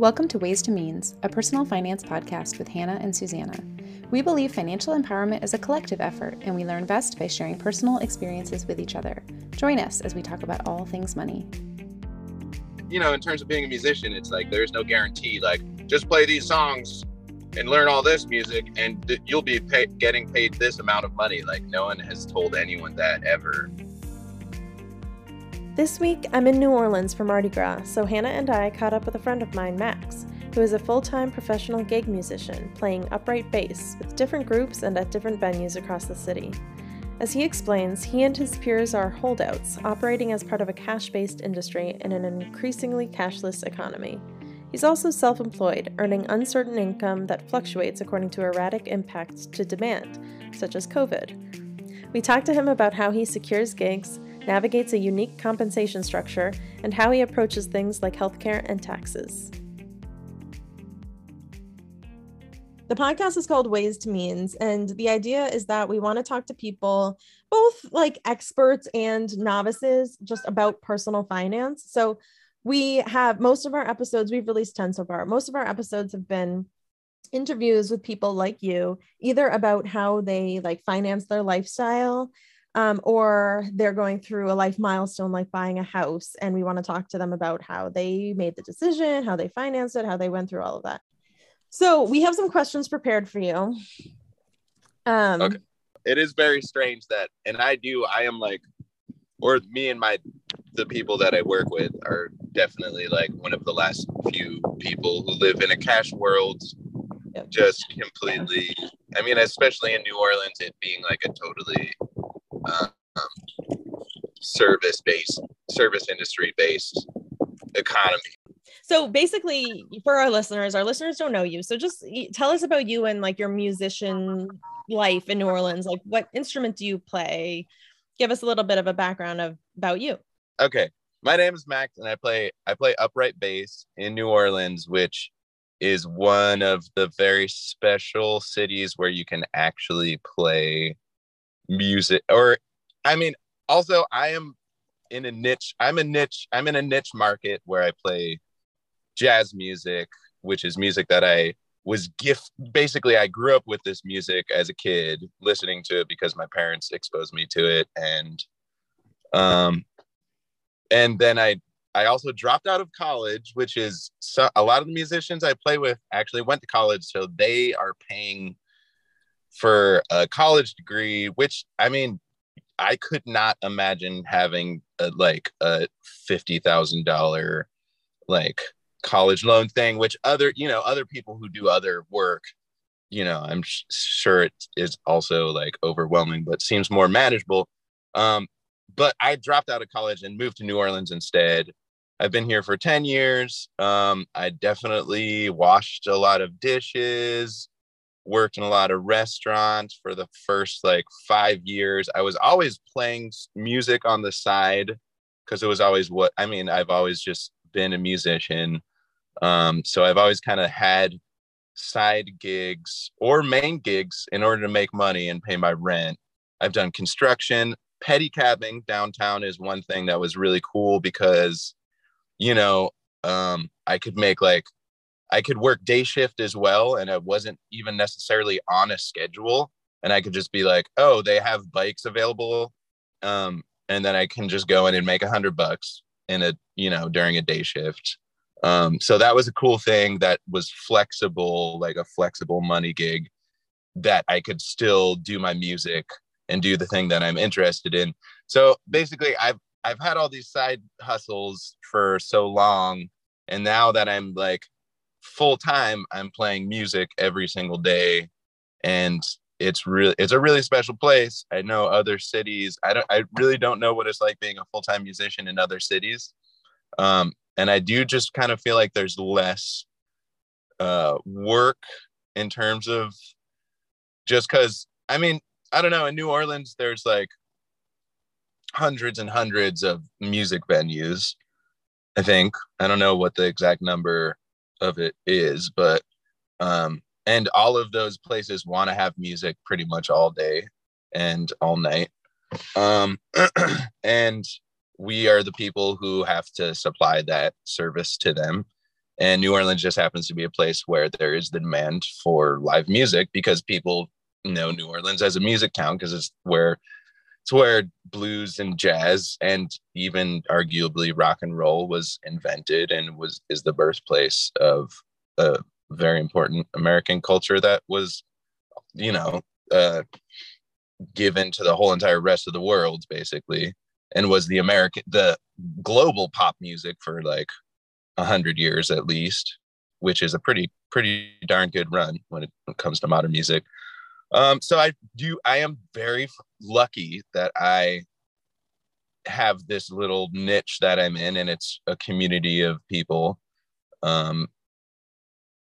Welcome to Ways to Means, a personal finance podcast with Hannah and Susanna. We believe financial empowerment is a collective effort, and we learn best by sharing personal experiences with each other. Join us as we talk about all things money. You know, in terms of being a musician, it's like there's no guarantee, like, just play these songs and learn all this music, and th- you'll be pay- getting paid this amount of money. Like, no one has told anyone that ever. This week, I'm in New Orleans for Mardi Gras, so Hannah and I caught up with a friend of mine, Max, who is a full time professional gig musician playing upright bass with different groups and at different venues across the city. As he explains, he and his peers are holdouts, operating as part of a cash based industry in an increasingly cashless economy. He's also self employed, earning uncertain income that fluctuates according to erratic impacts to demand, such as COVID. We talked to him about how he secures gigs navigates a unique compensation structure, and how he approaches things like healthcare and taxes. The podcast is called Ways to Means, and the idea is that we want to talk to people, both like experts and novices, just about personal finance. So, we have most of our episodes, we've released 10 so far. Most of our episodes have been interviews with people like you, either about how they like finance their lifestyle um, or they're going through a life milestone like buying a house and we want to talk to them about how they made the decision how they financed it how they went through all of that so we have some questions prepared for you um okay. it is very strange that and i do i am like or me and my the people that i work with are definitely like one of the last few people who live in a cash world yep. just completely i mean especially in new orleans it being like a totally um, service based, service industry based economy. So basically, for our listeners, our listeners don't know you. So just tell us about you and like your musician life in New Orleans. Like, what instrument do you play? Give us a little bit of a background of about you. Okay, my name is Max, and I play I play upright bass in New Orleans, which is one of the very special cities where you can actually play music or i mean also i am in a niche i'm a niche i'm in a niche market where i play jazz music which is music that i was gift basically i grew up with this music as a kid listening to it because my parents exposed me to it. And um and then i i also dropped out of college which is so, a lot of the musicians i play with actually went to college so they are paying for a college degree, which I mean, I could not imagine having a, like a fifty thousand dollar like college loan thing, which other you know other people who do other work, you know, I'm sh- sure it is also like overwhelming, but seems more manageable. Um, but I dropped out of college and moved to New Orleans instead. I've been here for 10 years. Um, I definitely washed a lot of dishes, worked in a lot of restaurants for the first like five years. I was always playing music on the side because it was always what I mean. I've always just been a musician. Um, so I've always kind of had side gigs or main gigs in order to make money and pay my rent. I've done construction, pedicabbing downtown is one thing that was really cool because, you know, um, I could make like I could work day shift as well, and I wasn't even necessarily on a schedule. And I could just be like, oh, they have bikes available, um, and then I can just go in and make a hundred bucks in a you know during a day shift. Um, so that was a cool thing that was flexible, like a flexible money gig that I could still do my music and do the thing that I'm interested in. So basically, I've I've had all these side hustles for so long, and now that I'm like full time i'm playing music every single day. And it's really it's a really special place. I know other cities i don't i really don't know what it's like being a full-time musician in other cities. Um, and i do just kind of feel like there's less uh, work in terms of just because i mean i don't know in new orleans there's like hundreds and hundreds of music venues i think. I don't know what the exact number of it is, but um, and all of those places want to have music pretty much all day and all night. Um, and we are the people who have to supply that service to them. and New Orleans just happens to be a place where there is the demand for live music because people know New Orleans as a music town because it's where it's where blues and jazz and even arguably rock and roll was invented and was is the birthplace of a very important American culture that was, you know, uh, given to the whole entire rest of the world basically, and was the American the global pop music for like a hundred years at least, which is a pretty pretty darn good run when it comes to modern music. Um, so I do. I am very lucky that I have this little niche that I'm in, and it's a community of people. Um,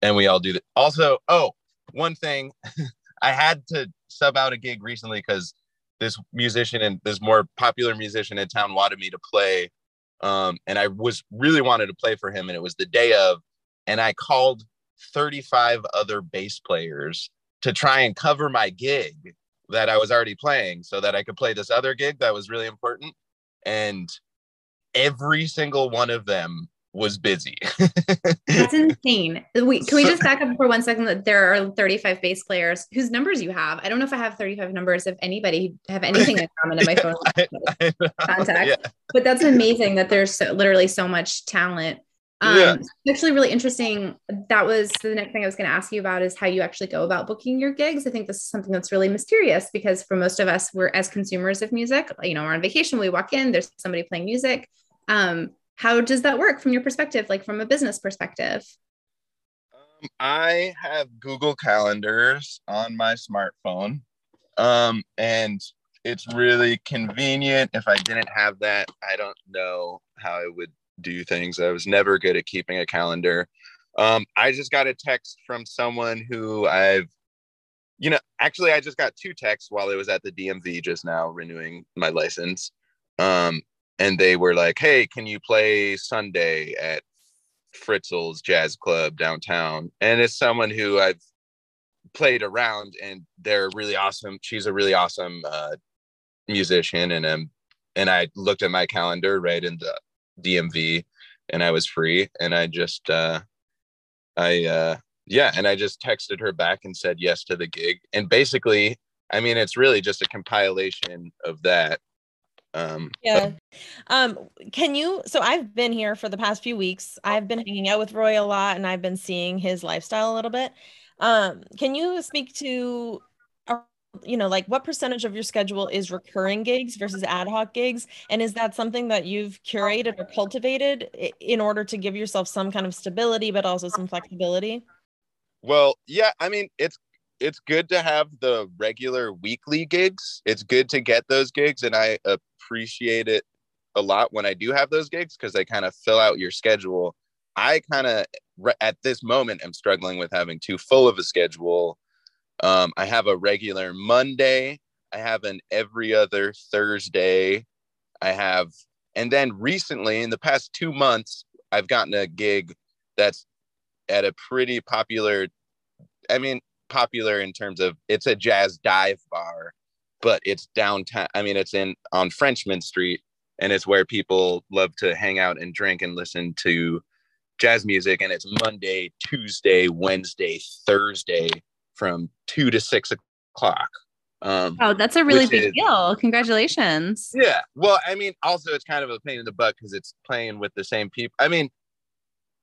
and we all do that. Also, oh, one thing, I had to sub out a gig recently because this musician and this more popular musician in town wanted me to play, um, and I was really wanted to play for him, and it was the day of, and I called 35 other bass players to try and cover my gig that I was already playing so that I could play this other gig that was really important. And every single one of them was busy. That's insane. We, can we just back up for one second that there are 35 bass players whose numbers you have? I don't know if I have 35 numbers of anybody have anything in common in my phone I, I contact, yeah. but that's amazing that there's so, literally so much talent um, yeah. actually really interesting. That was the next thing I was going to ask you about is how you actually go about booking your gigs. I think this is something that's really mysterious because for most of us, we're as consumers of music, you know, we're on vacation, we walk in, there's somebody playing music. Um, how does that work from your perspective, like from a business perspective? Um, I have Google Calendars on my smartphone. Um, and it's really convenient. If I didn't have that, I don't know how I would do things. I was never good at keeping a calendar. Um, I just got a text from someone who I've, you know, actually, I just got two texts while I was at the DMV just now renewing my license. Um, and they were like, hey, can you play Sunday at Fritzel's Jazz Club downtown? And it's someone who I've played around and they're really awesome. She's a really awesome uh, musician. And um, and I looked at my calendar right in the DMV and I was free and I just uh I uh yeah, and I just texted her back and said yes to the gig. And basically, I mean, it's really just a compilation of that. Um, yeah. Um, can you? So I've been here for the past few weeks. I've been hanging out with Roy a lot, and I've been seeing his lifestyle a little bit. Um, can you speak to you know, like what percentage of your schedule is recurring gigs versus ad hoc gigs? And is that something that you've curated or cultivated in order to give yourself some kind of stability, but also some flexibility? Well, yeah, I mean, it's it's good to have the regular weekly gigs. It's good to get those gigs, and I appreciate it a lot when I do have those gigs because they kind of fill out your schedule. I kind of at this moment am struggling with having too full of a schedule um, I have a regular Monday. I have an every other Thursday. I have, and then recently in the past two months, I've gotten a gig that's at a pretty popular, I mean, popular in terms of it's a jazz dive bar, but it's downtown. I mean, it's in on Frenchmen Street, and it's where people love to hang out and drink and listen to jazz music. And it's Monday, Tuesday, Wednesday, Thursday from two to six o'clock. Um, oh, that's a really big is, deal. Congratulations. Yeah. Well, I mean, also it's kind of a pain in the butt because it's playing with the same people. I mean,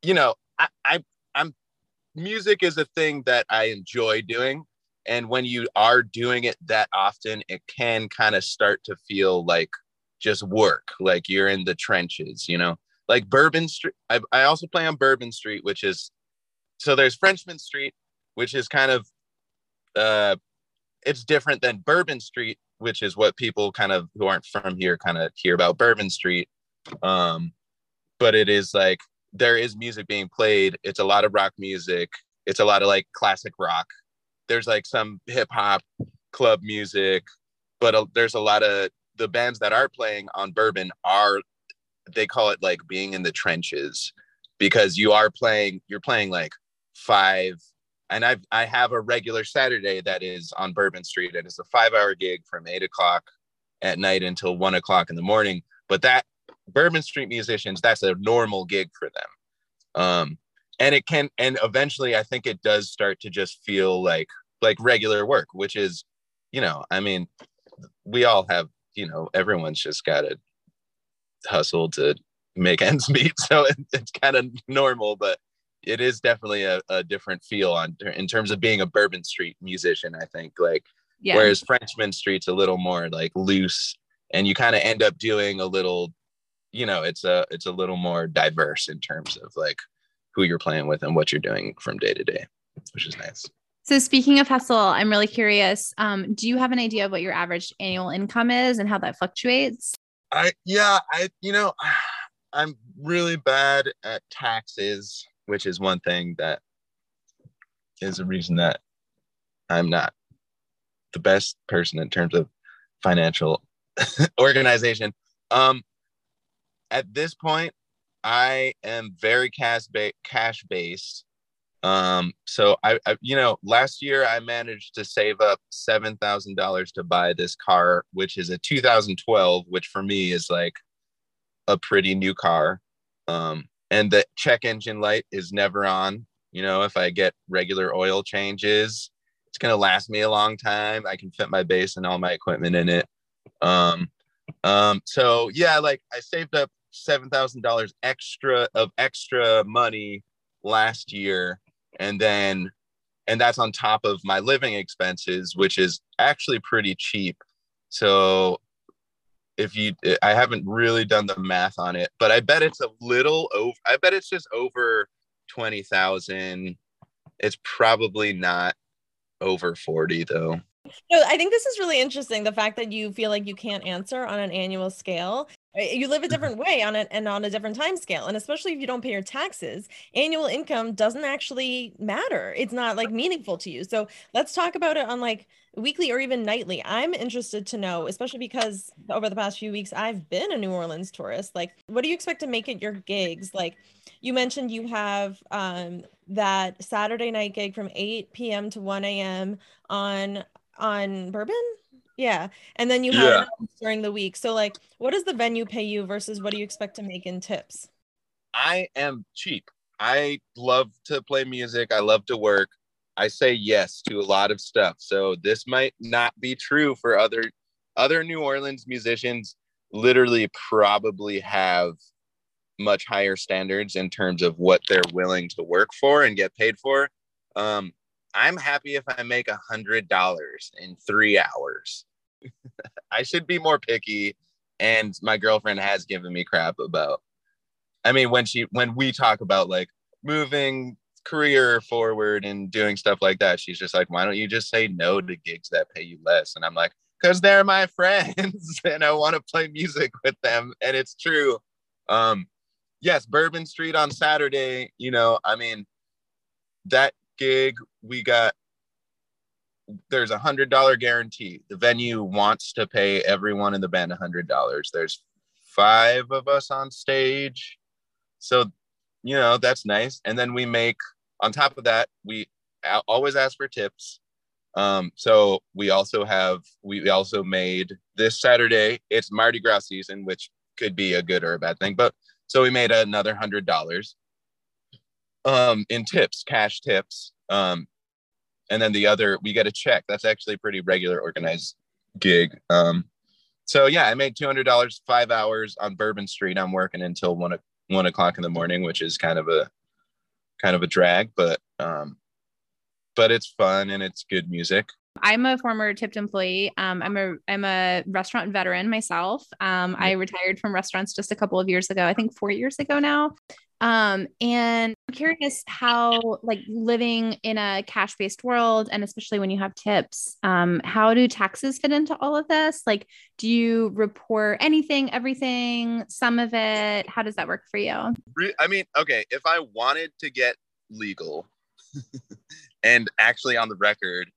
you know, I, I I'm music is a thing that I enjoy doing. And when you are doing it that often, it can kind of start to feel like just work, like you're in the trenches, you know, like Bourbon Street. I, I also play on Bourbon Street, which is so there's Frenchmen Street, which is kind of uh, it's different than Bourbon Street, which is what people kind of who aren't from here kind of hear about Bourbon Street. Um, but it is like there is music being played. It's a lot of rock music. It's a lot of like classic rock. There's like some hip hop club music, but a, there's a lot of the bands that are playing on Bourbon are they call it like being in the trenches because you are playing you're playing like five and I've I have a regular Saturday that is on Bourbon Street. and It's a five hour gig from eight o'clock at night until one o'clock in the morning. But that Bourbon Street musicians, that's a normal gig for them. Um, and it can and eventually i think it does start to just feel like like regular work which is you know i mean we all have you know everyone's just got to hustle to make ends meet so it, it's kind of normal but it is definitely a, a different feel on in terms of being a bourbon street musician i think like yeah. whereas frenchmen street's a little more like loose and you kind of end up doing a little you know it's a it's a little more diverse in terms of like who you're playing with and what you're doing from day to day which is nice. So speaking of hustle i'm really curious um, do you have an idea of what your average annual income is and how that fluctuates? I yeah i you know i'm really bad at taxes which is one thing that is a reason that i'm not the best person in terms of financial organization um at this point, I am very cash ba- cash based. Um, so I, I, you know, last year I managed to save up seven thousand dollars to buy this car, which is a 2012, which for me is like a pretty new car. Um, and the check engine light is never on. You know, if I get regular oil changes, it's gonna last me a long time. I can fit my bass and all my equipment in it. Um, um, so yeah, like I saved up seven thousand dollars extra of extra money last year, and then and that's on top of my living expenses, which is actually pretty cheap. So if you I haven't really done the math on it, but I bet it's a little over I bet it's just over 20,000. It's probably not over 40 though. No, I think this is really interesting. The fact that you feel like you can't answer on an annual scale. You live a different way on it and on a different time scale. And especially if you don't pay your taxes, annual income doesn't actually matter. It's not like meaningful to you. So let's talk about it on like weekly or even nightly. I'm interested to know, especially because over the past few weeks, I've been a New Orleans tourist. Like, what do you expect to make at your gigs? Like, you mentioned you have um, that Saturday night gig from 8 p.m. to 1 a.m. on on bourbon yeah and then you have yeah. during the week. So like what does the venue pay you versus what do you expect to make in tips? I am cheap. I love to play music. I love to work. I say yes to a lot of stuff. So this might not be true for other other new orleans musicians literally probably have much higher standards in terms of what they're willing to work for and get paid for. Um, I'm happy if I make a hundred dollars in three hours. I should be more picky. And my girlfriend has given me crap about, I mean, when she, when we talk about like moving career forward and doing stuff like that, she's just like, why don't you just say no to gigs that pay you less? And I'm like, because they're my friends and I want to play music with them. And it's true. Um, yes, Bourbon Street on Saturday, you know, I mean, that gig, we got there's a hundred dollar guarantee. The venue wants to pay everyone in the band a hundred dollars. There's five of us on stage. So, you know, that's nice. And then we make on top of that, we always ask for tips. Um, so we also have we also made this Saturday, it's Mardi Gras season, which could be a good or a bad thing, but so we made another hundred dollars um, in tips, cash tips. Um, and then the other, we get a check. That's actually a pretty regular organized gig. Um, so yeah, I made two hundred dollars, five hours on Bourbon Street. I'm working until one one o'clock in the morning, which is kind of a kind of a drag, but um, but it's fun and it's good music. I'm a former tipped employee. Um, I'm a I'm a restaurant veteran myself. Um, I retired from restaurants just a couple of years ago. I think four years ago now. Um, and I'm curious how, like, living in a cash based world, and especially when you have tips, um, how do taxes fit into all of this? Like, do you report anything, everything, some of it? How does that work for you? I mean, okay, if I wanted to get legal and actually on the record,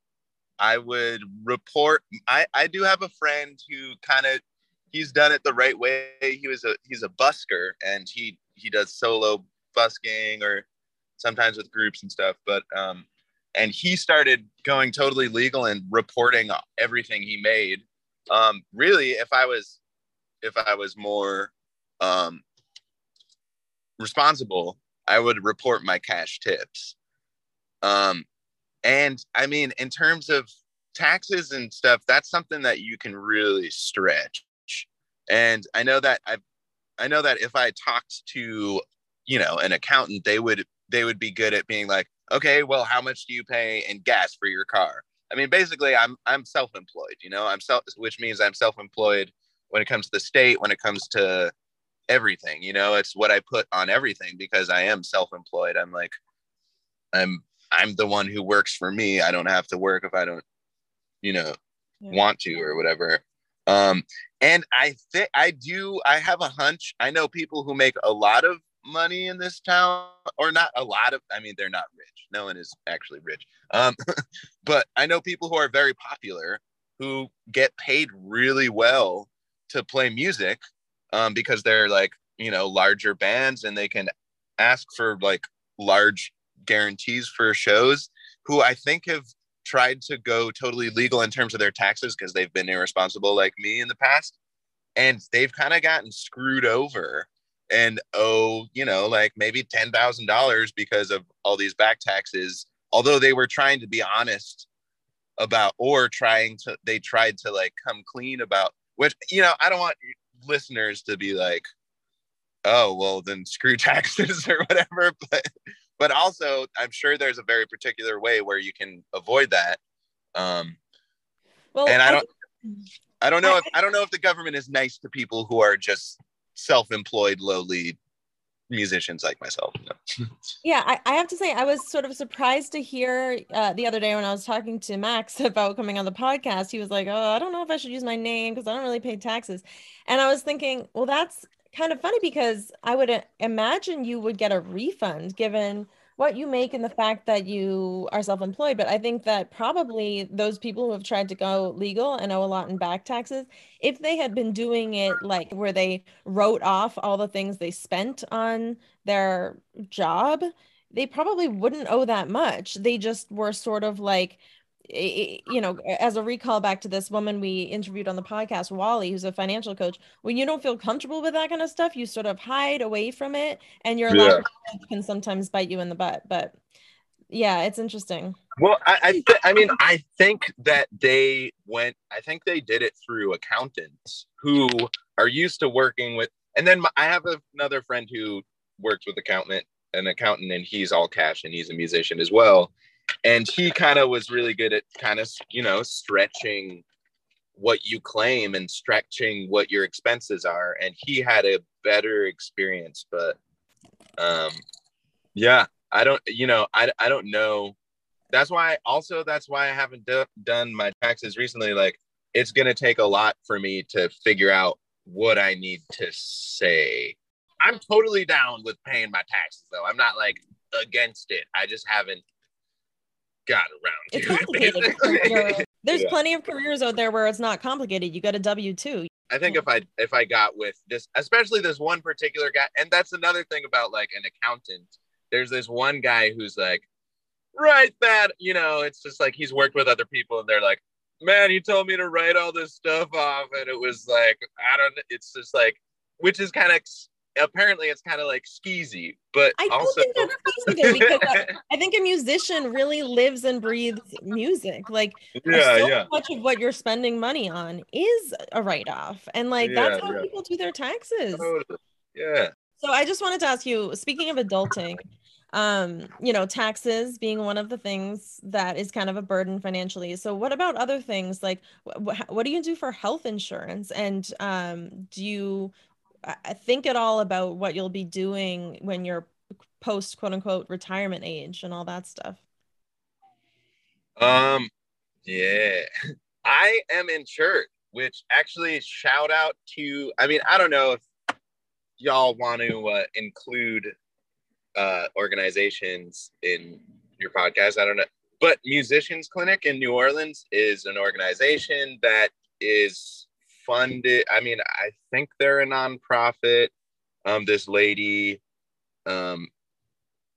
I would report. I, I do have a friend who kind of he's done it the right way. He was a he's a busker and he he does solo busking or sometimes with groups and stuff. But um, and he started going totally legal and reporting everything he made. Um, really, if I was if I was more um, responsible, I would report my cash tips. Um, and I mean, in terms of taxes and stuff, that's something that you can really stretch. And I know that I, I know that if I talked to, you know, an accountant, they would they would be good at being like, okay, well, how much do you pay in gas for your car? I mean, basically, I'm I'm self-employed. You know, I'm self, which means I'm self-employed when it comes to the state, when it comes to everything. You know, it's what I put on everything because I am self-employed. I'm like, I'm I'm the one who works for me. I don't have to work if I don't, you know, yeah. want to or whatever. Um, and I think I do. I have a hunch. I know people who make a lot of money in this town, or not a lot of. I mean, they're not rich. No one is actually rich. Um, but I know people who are very popular who get paid really well to play music um, because they're like you know larger bands and they can ask for like large guarantees for shows who I think have tried to go totally legal in terms of their taxes because they've been irresponsible like me in the past and they've kind of gotten screwed over. And owe you know like maybe $10,000 because of all these back taxes although they were trying to be honest about or trying to they tried to like come clean about which you know I don't want listeners to be like oh well then screw taxes or whatever but but also i'm sure there's a very particular way where you can avoid that um well and i don't i, I don't know I, if i don't know if the government is nice to people who are just self-employed lowly musicians like myself yeah I, I, have to say i was sort of surprised to hear uh, the other day when i was talking to max about coming on the podcast he was like oh i don't know if i should use my name because i don't really pay taxes. And i was thinking well that's kind of funny because I would imagine you would get a refund given what you make and the fact that you are self-employed but i think that probably those people who have tried to go legal and owe a lot in back taxes if they had been doing it like where they wrote off all the things they spent on their job they probably wouldn't owe that much. They just were sort of like you know, as a recall back to this woman we interviewed on the podcast, Wally, who's a financial coach, when you don't feel comfortable with that kind of stuff, you sort of hide away from it, and your yeah. can sometimes bite you in the butt. But yeah, it's interesting. Well, I, I, th- I mean, I think that they went. I think they did it through accountants who are used to working with. And then my, I have another friend who works with accountant, an accountant, and he's all cash, and he's a musician as well and he kind of was really good at kind of you know stretching what you claim and stretching what your expenses are. And he had a better experience but um yeah i don't you know i, I don't know. That's why also that's why i haven't do, done my taxes recently. Like it's going to take a lot for me to figure out what i need to say. I'm totally down with paying my taxes though. I'm not like against it. I just haven't got around it's complicated. There's yeah. plenty of careers out there where it's not complicated. You got a W two. I think if I if I got with this, especially this one particular guy, and that's another thing about like an accountant. There's this one guy who's like, write that, you know, it's just like he's worked with other people, and they're like, man, you told me to write all this stuff off, and it was like, I don't. It's just like, which is kind of apparently it's kind of like skeezy, but I also think that's skeezy because I, I, think a musician really lives and breathes music. Like yeah, so yeah. much of what you're spending money on is a write-off. And like yeah, that's how yeah. people do their taxes. Yeah. So I just wanted to ask you, speaking of adulting, um, you know, taxes being one of the things that is kind of a burden financially. So what about other things like wh- what do you do for health insurance? And um, do you think at all about what you'll be doing when you're post quote unquote retirement age and all that stuff? Um, yeah, I am in church, which actually shout out to, I mean, I don't know if y'all want to uh, include uh, organizations in your podcast. I don't know. But Musicians Clinic in New Orleans is an organization that is funded. I mean, I think they're a nonprofit. Um, this lady, um,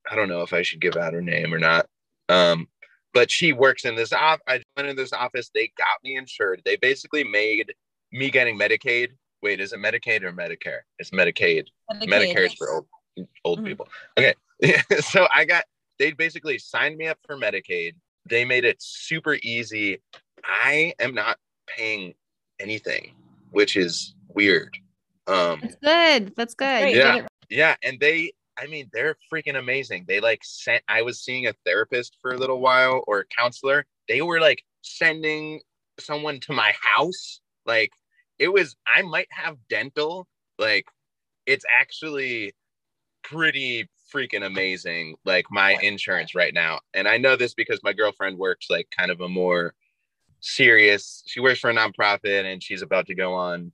I don't know if I should give out her name or not. Um, but she works in this office. I went in this office. They got me insured. They basically made me getting Medicaid. Wait, is it Medicaid or Medicare? It's Medicaid. Medicaid. is for old old mm-hmm. people. Okay, so I got they basically signed me up for Medicaid. They made it super easy. I am not paying anything, which is weird. Um That's good. That's good. Great. You did Yeah. yeah, and they I mean, they're freaking amazing. They like sent I was seeing a therapist for a little while or a counselor. They were like sending someone to my house. Like it was I might have dental. Like it's actually pretty freaking amazing like my insurance right now. And I know this because my girlfriend works like kind of a more serious. She works for a nonprofit and she's about to go on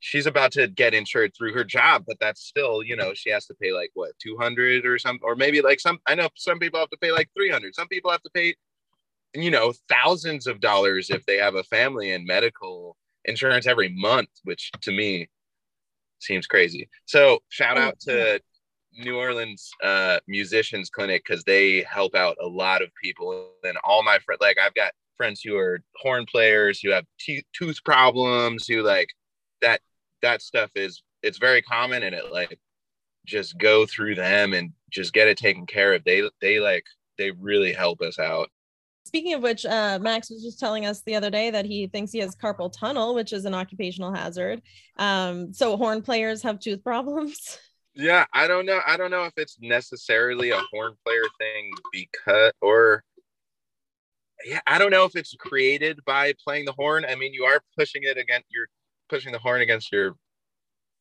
she's about to get insured through her job, but that's still, you know, she has to pay like what, 200 or something, or maybe like some, I know some people have to pay like 300. Some people have to pay, you know, thousands of dollars if they have a family and medical insurance every month, which to me seems crazy. So shout out to New Orleans uh, Musicians Clinic because they help out a lot of people. And all my friends, like I've got friends who are horn players, who have te- tooth problems, who like that that stuff is it's very common and it like just go through them and just get it taken care of they they like they really help us out Speaking of which, uh, Max was just telling us the other day that he thinks he has carpal tunnel, which is an occupational hazard. Um, so horn players have tooth problems. yeah i don't know i don't know if it's necessarily a horn player thing because or yeah i don't know if it's created by playing the horn i mean you are pushing it against you're pushing the horn against your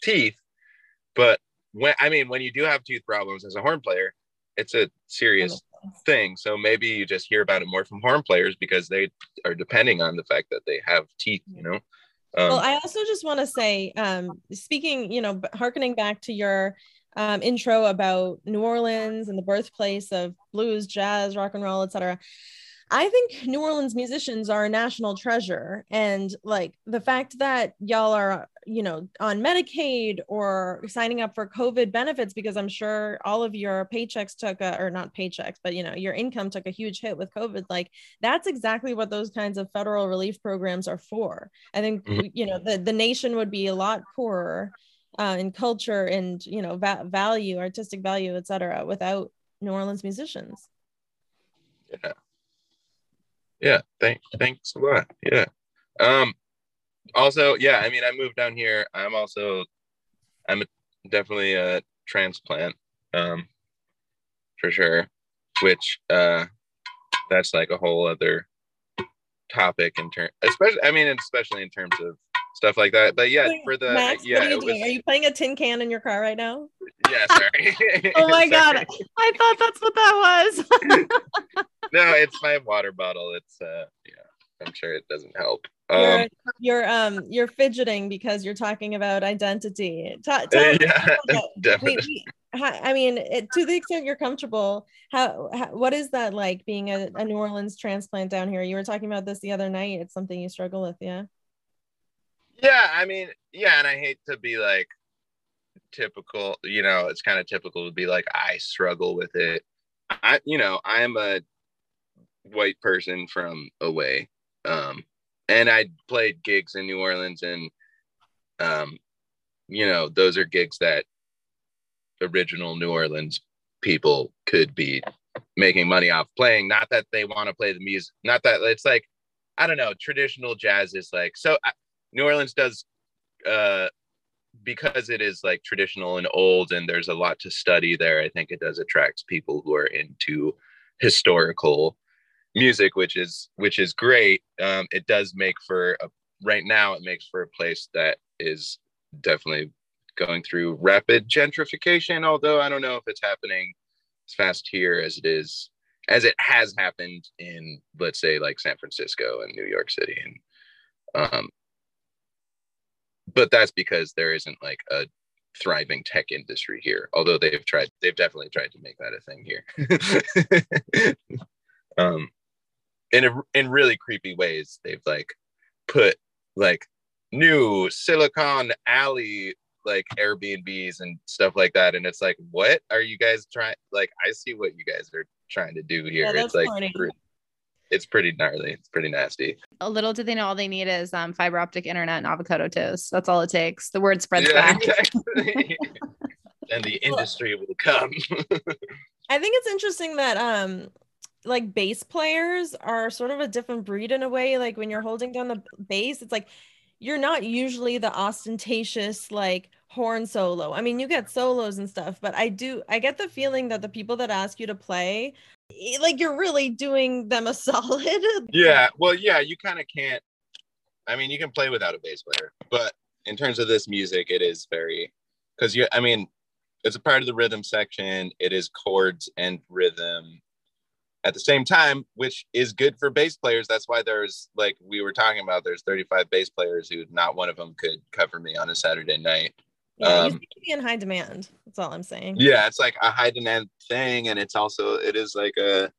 teeth but when i mean when you do have tooth problems as a horn player it's a serious thing. So maybe you just hear about it more from horn players because they are depending on the fact that they have teeth, you know? Um, well, I also just want to say, um, speaking, you know, harkening back to your um, intro about New Orleans and the birthplace of blues, jazz, rock and roll, etc. I think New Orleans musicians are a national treasure, and like the fact that y'all are, you know, on Medicaid or signing up for COVID benefits, because I'm sure all of your paychecks took a, or not paychecks, but you know, your income took a huge hit with COVID. Like that's exactly what those kinds of federal relief programs are for. I think Mhm. you know the the nation would be a lot poorer uh, in culture and you know va- value, artistic value, et cetera, without New Orleans musicians. yeah. Yeah. Thank, thanks a lot. Yeah. Um, also, yeah, I mean, I moved down here. I'm also, I'm a, definitely a transplant, um, for sure, which, uh, that's like a whole other topic in terms, especially, I mean, especially in terms of stuff like that. But yeah, for the, Max, yeah, what are you doing? was, Are you playing a tin can in your car right now? yeah, sorry. Oh my Sorry. god. I thought that's what that was. no, it's my water bottle. It's uh yeah, I'm sure it doesn't help. You're, Um you're um you're fidgeting because you're talking about identity. Ta- tell- yeah, definitely. I mean, it, to the extent you're comfortable, how, how what is that like being a, a New Orleans transplant down here? You were talking about this the other night. It's something you struggle with, yeah. Yeah, I mean, yeah, and I hate to be like typical, you know, it's kind of typical to be like I struggle with it. I you know, I'm a white person from away. Um and I played gigs in New Orleans and um you know, those are gigs that original New Orleans people could be making money off playing. Not that they want to play the music, not that it's like, I don't know, traditional jazz is like, so I, New Orleans does, uh, because it is like traditional and old and there's a lot to study there. I think it does attract people who are into historical music, which is, which is great. Um, it does make for a, right now, it makes for a place that is definitely going through rapid gentrification, although I don't know if it's happening as fast here as it is as it has happened in let's say like San Francisco and New York City and um but that's because there isn't like a thriving tech industry here although they've tried they've definitely tried to make that a thing here um in a, in really creepy ways they've like put like new silicon alley like airbnbs and stuff like that and it's like what are you guys trying like i see what you guys are trying to do here Yeah, it's like corny. pre- it's pretty gnarly it's pretty nasty A little do they know all they need is um, fiber optic internet and avocado toast. That's all it takes. The word spreads yeah fast. exactly and the industry will come I think it's interesting that um like bass players are sort of a different breed in a way. Like when you're holding down the bass, it's like you're not usually the ostentatious like horn solo. I mean, you get solos and stuff, but I do I get the feeling that the people that ask you to play like you're really doing them a solid. Yeah, well, yeah, you kind of can't I mean, you can play without a bass player, but in terms of this music, it is very because you I mean, it's a part of the rhythm section. It is chords and rhythm at the same time, which is good for bass players. That's why there's like we were talking about, there's 35 bass players who not one of them could cover me on a Saturday night. Yeah, um, you be in high demand. That's all I'm saying. Yeah, it's like a high demand thing, and it's also it is like a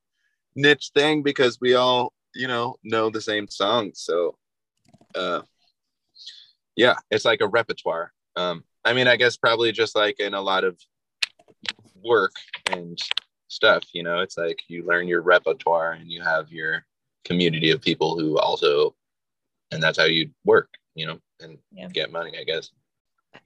niche thing because we all you know know the same songs. So, uh, yeah, it's like a repertoire. Um, I mean, I guess probably just like in a lot of work and stuff, you know, it's like you learn your repertoire and you have your community of people who also, and that's how you work, you know, and yeah. get money, I guess.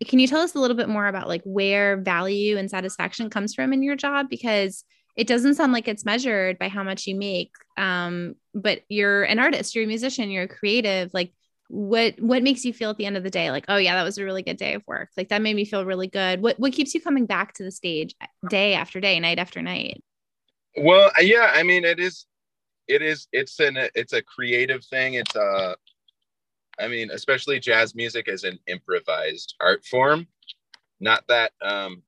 Can you tell us a little bit more about like where value and satisfaction comes from in your job? Because it doesn't sound like it's measured by how much you make. Um, but you're an artist, you're a musician, you're a creative. Like, what what makes you feel at the end of the day like oh yeah that was a really good day of work. Like that made me feel really good. What what keeps you coming back to the stage day after day night after night? Well uh, yeah i mean it is it is it's an it's a creative thing. It's a i mean especially jazz music is an improvised art form. Not that um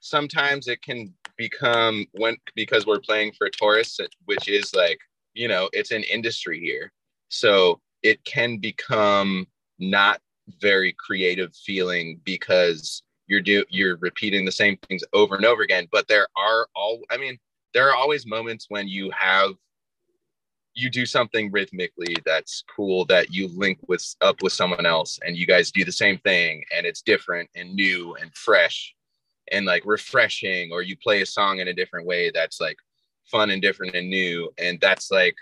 sometimes it can become when because we're playing for tourists which is like you know it's an industry here. So it can become not very creative feeling because you're do you're repeating the same things over and over again. But there are all i mean there are always moments when you have you do something rhythmically that's cool that you link with up with someone else and you guys do the same thing and it's different and new and fresh and like refreshing or you play a song in a different way that's like fun and different and new. And that's like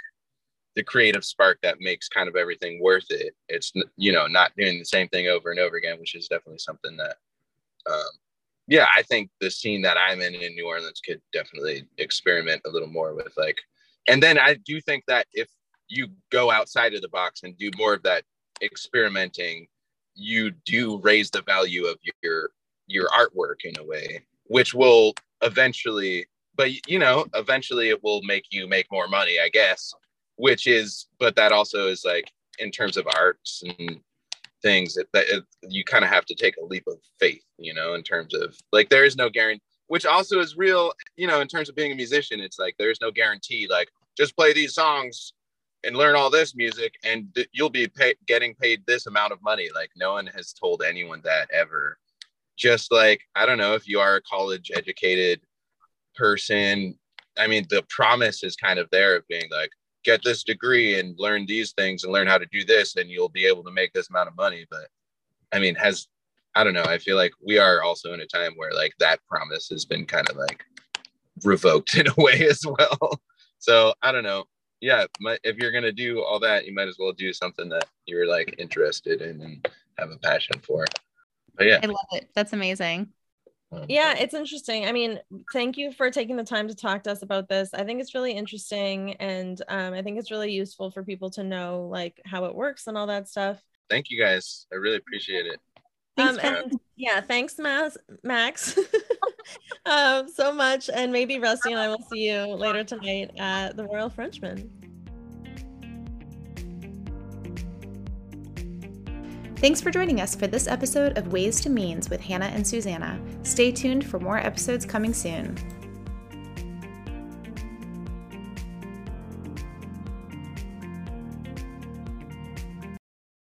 the creative spark that makes kind of everything worth it. It's you know not doing the same thing over and over again, which is definitely something that, um, yeah, I think the scene that I'm in in New Orleans could definitely experiment a little more with like, and then I do think that if you go outside of the box and do more of that experimenting, you do raise the value of your your artwork in a way, which will eventually, but you know, eventually it will make you make more money, I guess which is but that also is like in terms of arts and things that, it, you kind of have to take a leap of faith you know in terms of like there is no guarantee which also is real you know in terms of being a musician it's like there's no guarantee like just play these songs and learn all this music and th- you'll be pay- getting paid this amount of money. Like no one has told anyone that ever. Just like i don't know if you are a college educated person i mean the promise is kind of there of being like get this degree and learn these things and learn how to do this and you'll be able to make this amount of money. But i mean has i don't know i feel like we are also in a time where like that promise has been kind of like revoked in a way as well. So i don't know. Yeah if you're gonna do all that you might as well do something that you're like interested in and have a passion for. But yeah. I love it. That's amazing yeah, it's interesting. I mean, thank you for taking the time to talk to us about this. I think it's really interesting and um, I think it's really useful for people to know like how it works and all that stuff. Thank you guys. I really appreciate it. Thanks, um, and, yeah, thanks, Max. Max, um, so much. And maybe Rusty and I will see you later tonight at the Royal Frenchman. Thanks for joining us for this episode of Ways to Means with Hannah and Susanna. Stay tuned for more episodes coming soon.